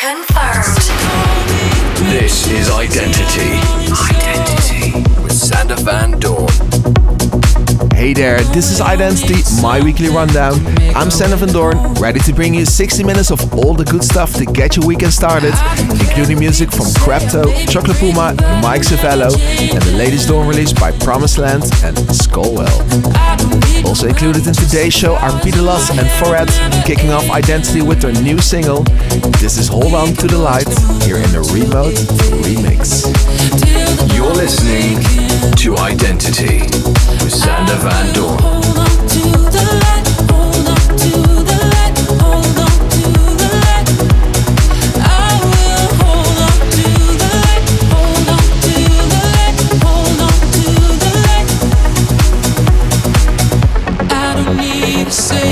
Confirmed. This is Identity. Identity. With Sander Van Doorn. Hey there, this is Identity, my weekly rundown. I'm Sander Van Doorn, ready to bring you 60 minutes of all the good stuff to get your weekend started, including music from Khrebto, Chocolate Puma, Mike Cervello, and the latest Doorn release by Promised Land and Skullwell. Also included in today's show are Peter Luts and Foret, kicking off Identity with their new single. This is Hold On to the Light, here in the Remode Remix. You're listening to Identity with Sander Van Doorn. Savior,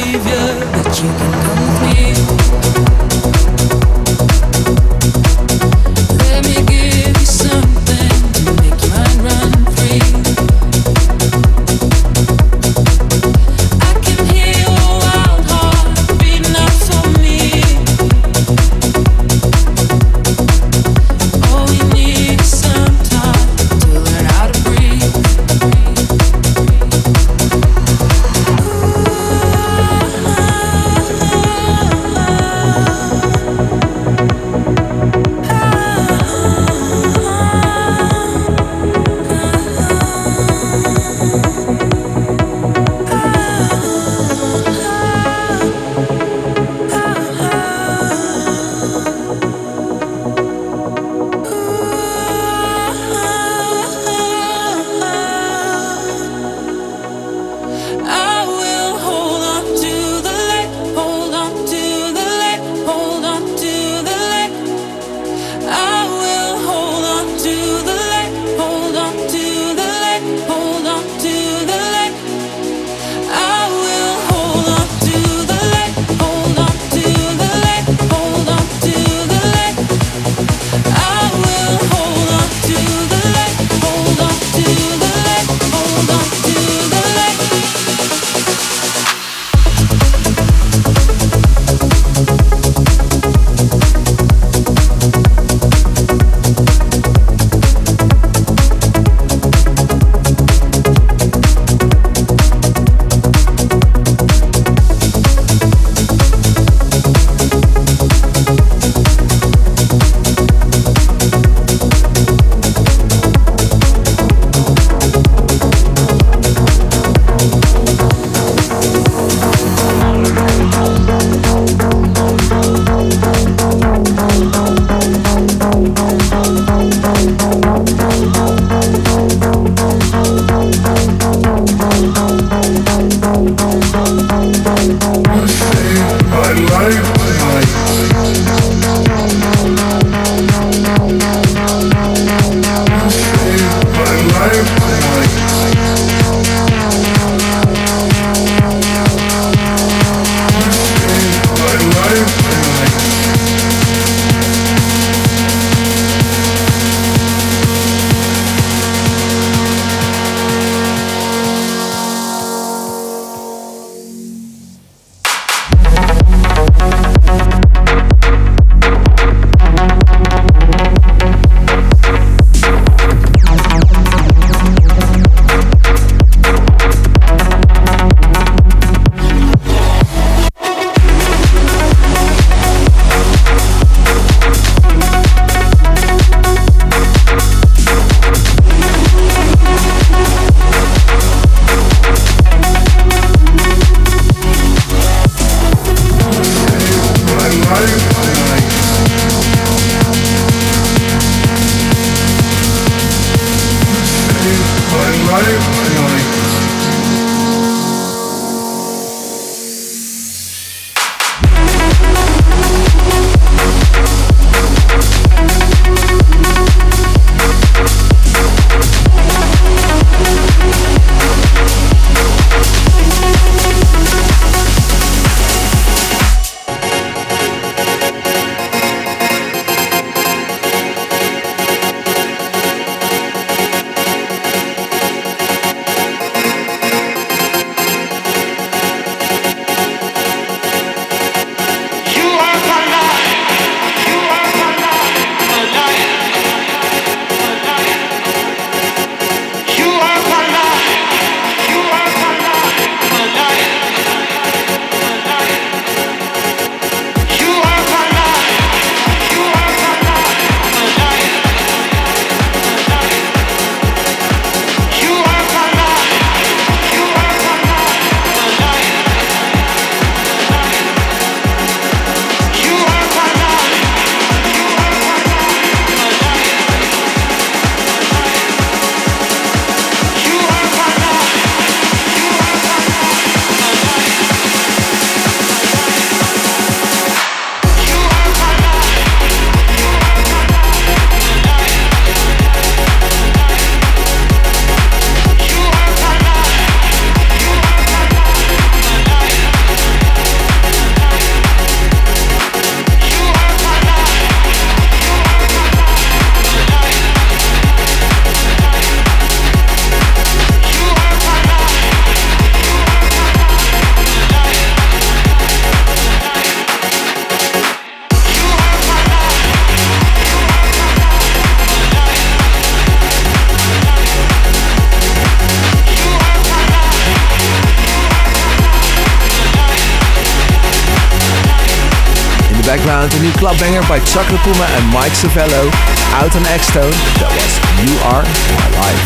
by Chocolate Puma and Mike Cervello, out on Axtone. That was You Are My Life.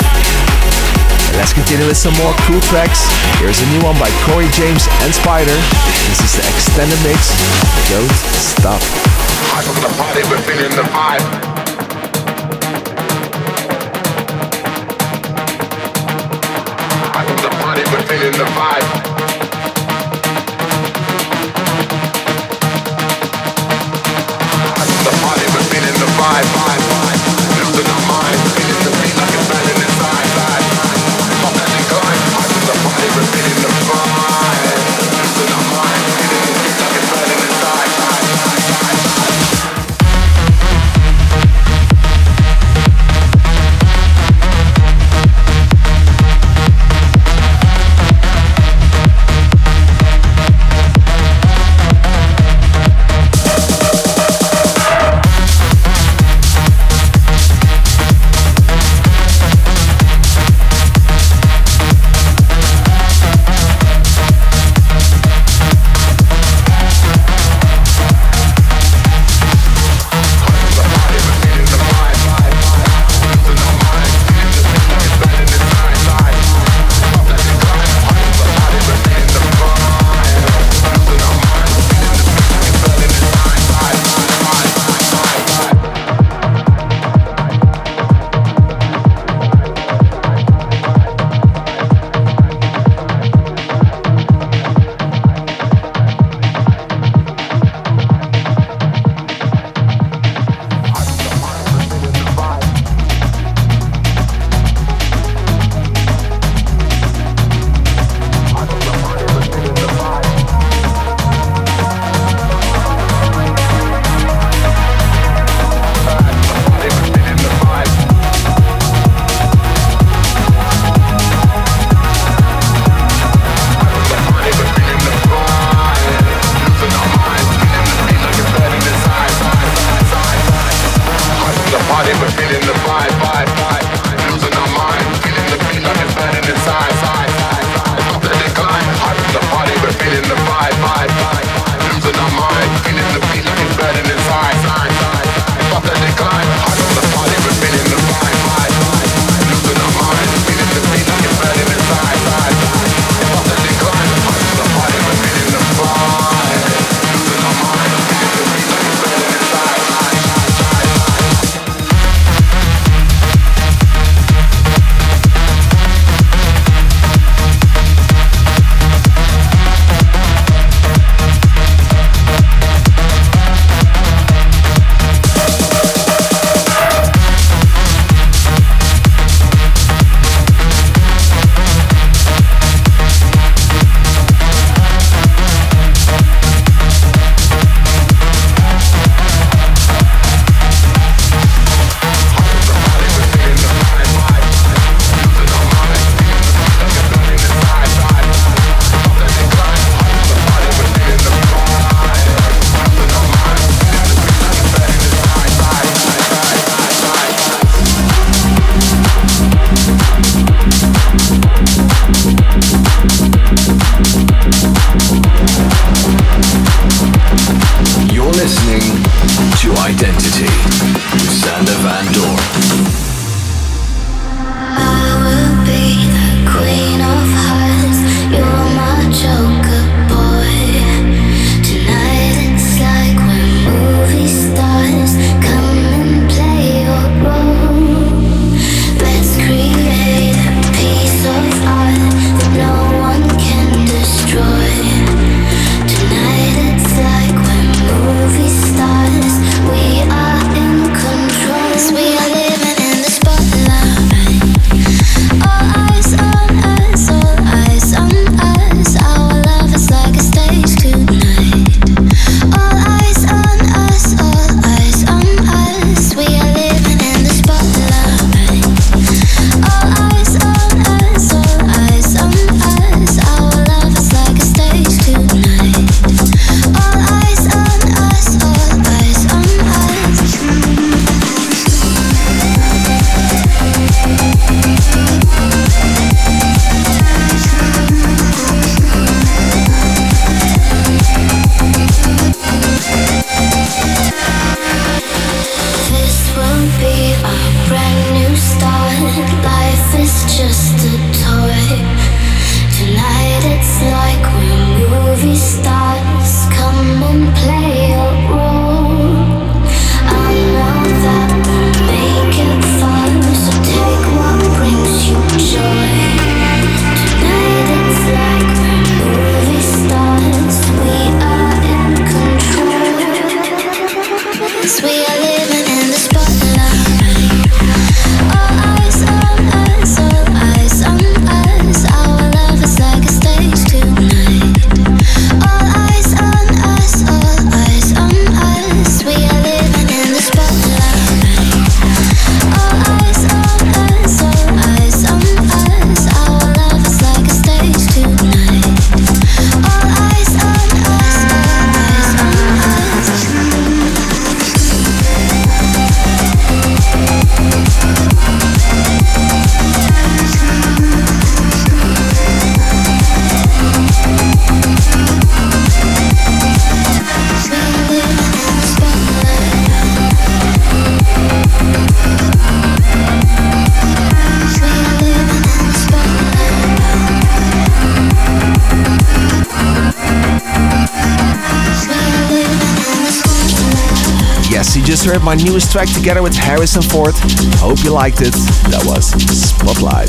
And let's continue with some more cool tracks. Here's a new one by Corey James and Spyder. This is the extended mix. Don't stop. I from the party, but feeling the vibe. The party, vibe. My newest track together with Harris and Ford. Hope you liked it. That was Spotlight.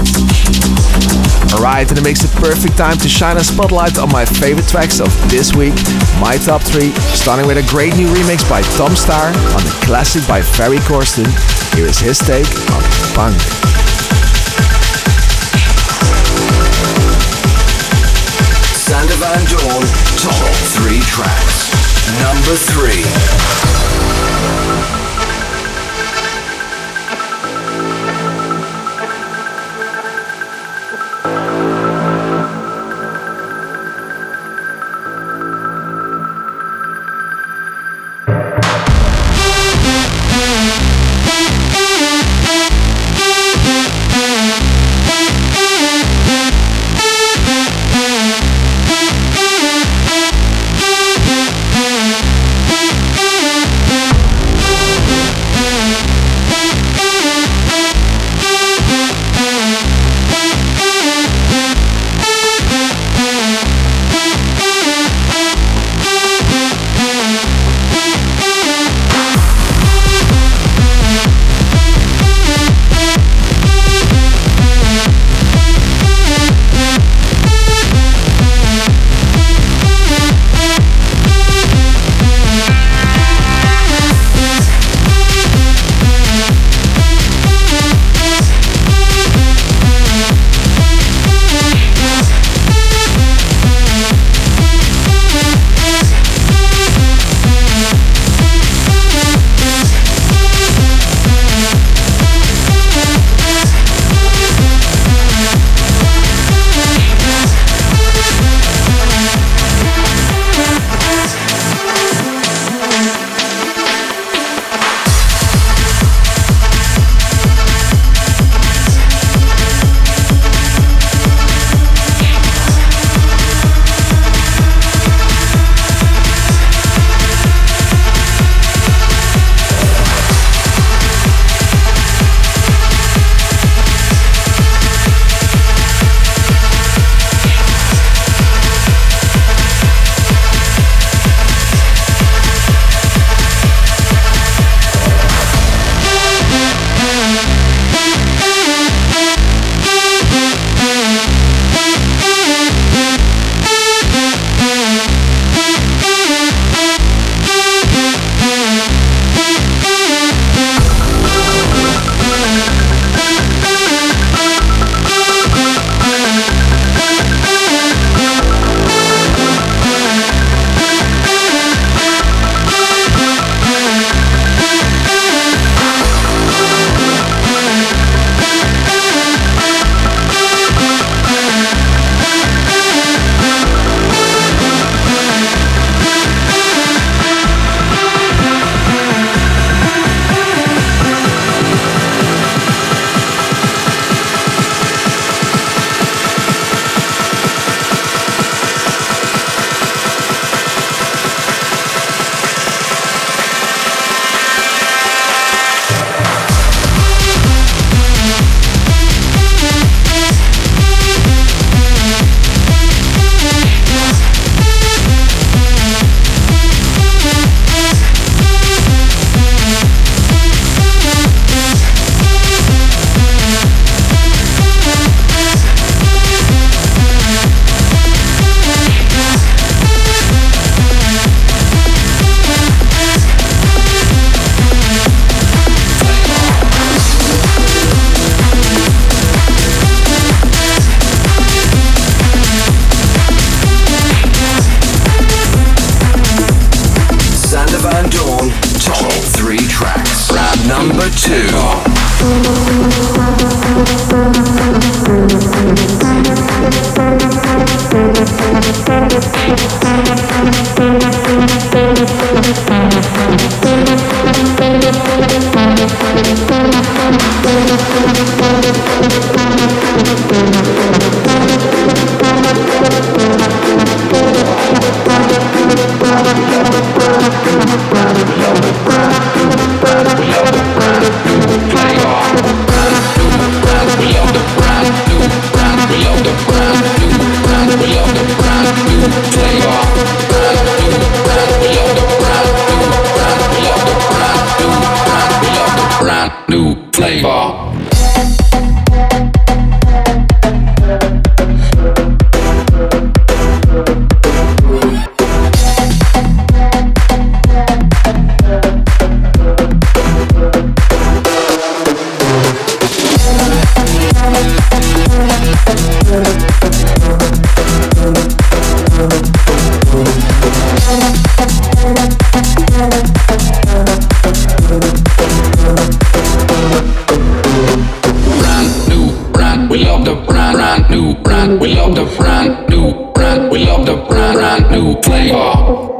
Alright, and it makes a perfect time to shine a spotlight on my favorite tracks of this week. My top three, starting with a great new remix by Tom Staar on the classic by Ferry Corsten. Here is his take on Punk. Sander Van Doorn, top three tracks. Number three. Flavor.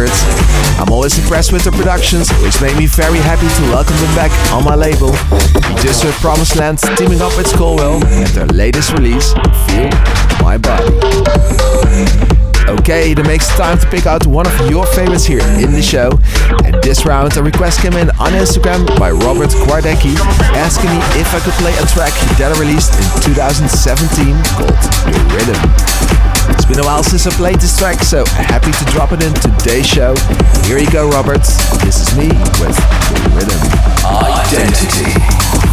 Records. I'm always impressed with their productions, which made me very happy to welcome them back on my label. You just heard Promised Land teaming up with Skullwell and their latest release, Feel My Body. Okay, that makes time to pick out one of your favorites here in the show. And this round, a request came in on Instagram by Robert Kwardecki asking me if I could play a track that I released in 2017 called Your Rhythm. It's been a while since I played this track, so happy to drop it in today's show. Here you go, Roberts. This is me with the rhythm. Identity.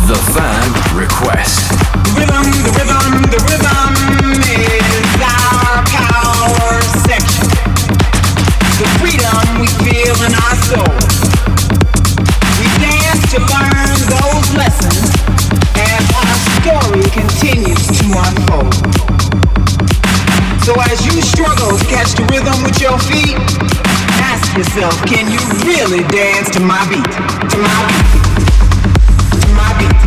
The fan request. rhythm, the rhythm, the rhythm is our power section. The freedom we feel in our soul. We dance to learn those lessons as our story continues to unfold. So as you struggle to catch the rhythm with your feet, ask yourself, can you really dance to my beat? To my beat. To my beat.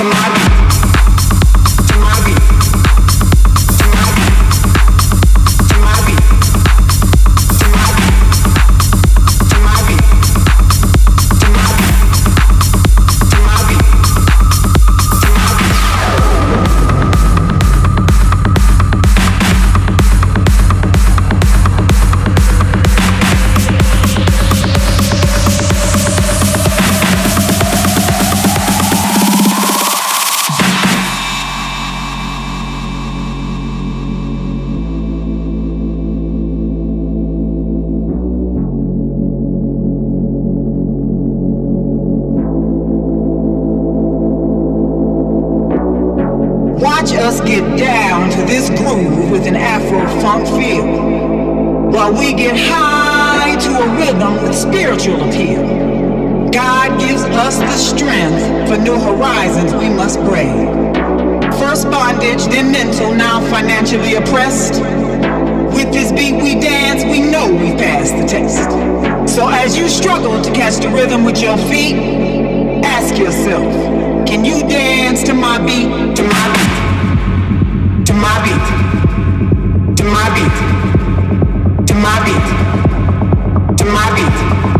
tonight. Spiritual appeal. God gives us the strength for new horizons we must brave. First bondage, then mental, now financially oppressed. With this beat we dance, we know we passed the test. So as you struggle to catch the rhythm with your feet, ask yourself, can you dance to my beat, to my beat, to my beat, to my beat, to my beat, to my beat, to my beat,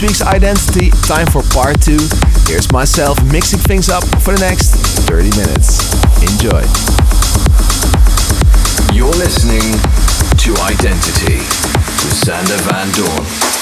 this week's identity. Time for part two. Here's myself mixing things up for the next 30 minutes. Enjoy. You're listening to Identity with Sander Van Doorn.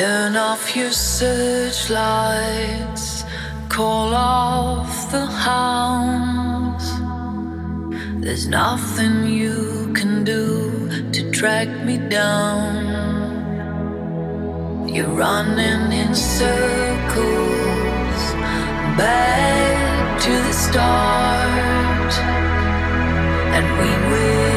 Turn off your searchlights, call off the hounds. There's nothing you can do to track me down. You're running in circles, back to the start, and we will.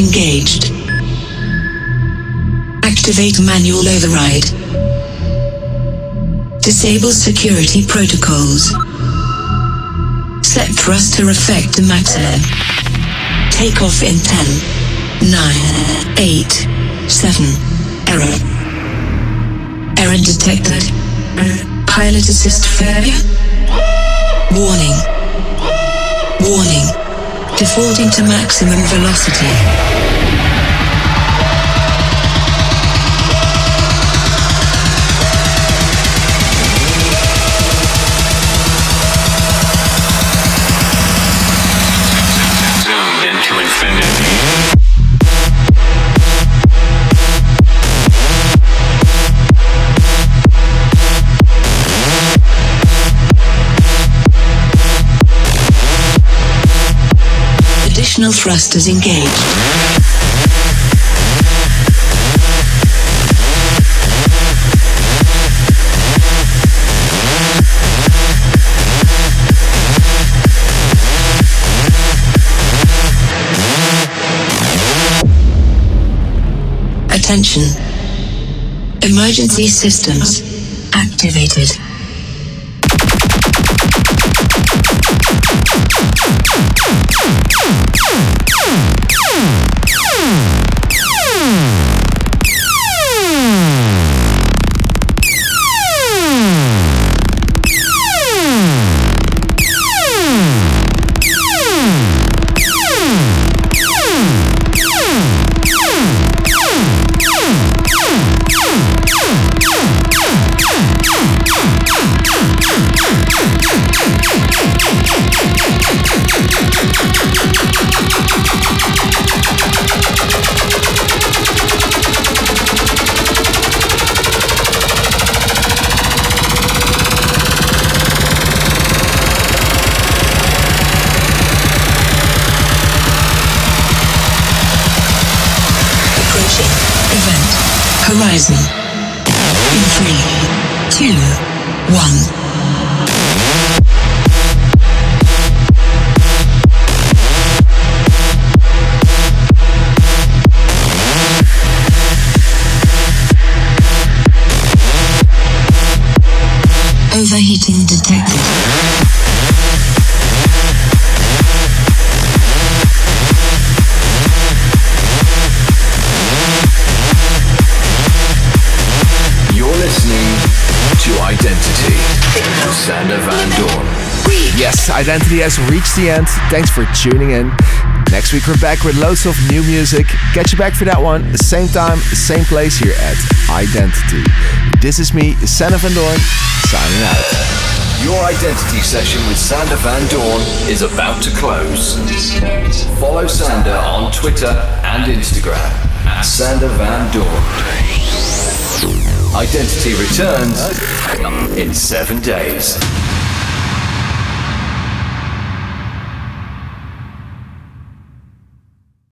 Engaged. Activate manual override. Disable security protocols. Set thruster effect to maximum. Take off in 10, 9, 8, 7. Error. Error detected. Pilot assist failure. Warning. Warning defaulting to maximum velocity. Additional thrusters engaged. Attention. Emergency systems activated. Identity has reached the end. Thanks for tuning in. Next week we're back with loads of new music. Catch you back for that one, same time, same place here at Identity. This is me, Sander Van Doorn, signing out. Your identity session with Sander Van Doorn is about to close. Follow Sander on Twitter and Instagram at Sander Van Doorn. Identity returns in seven days.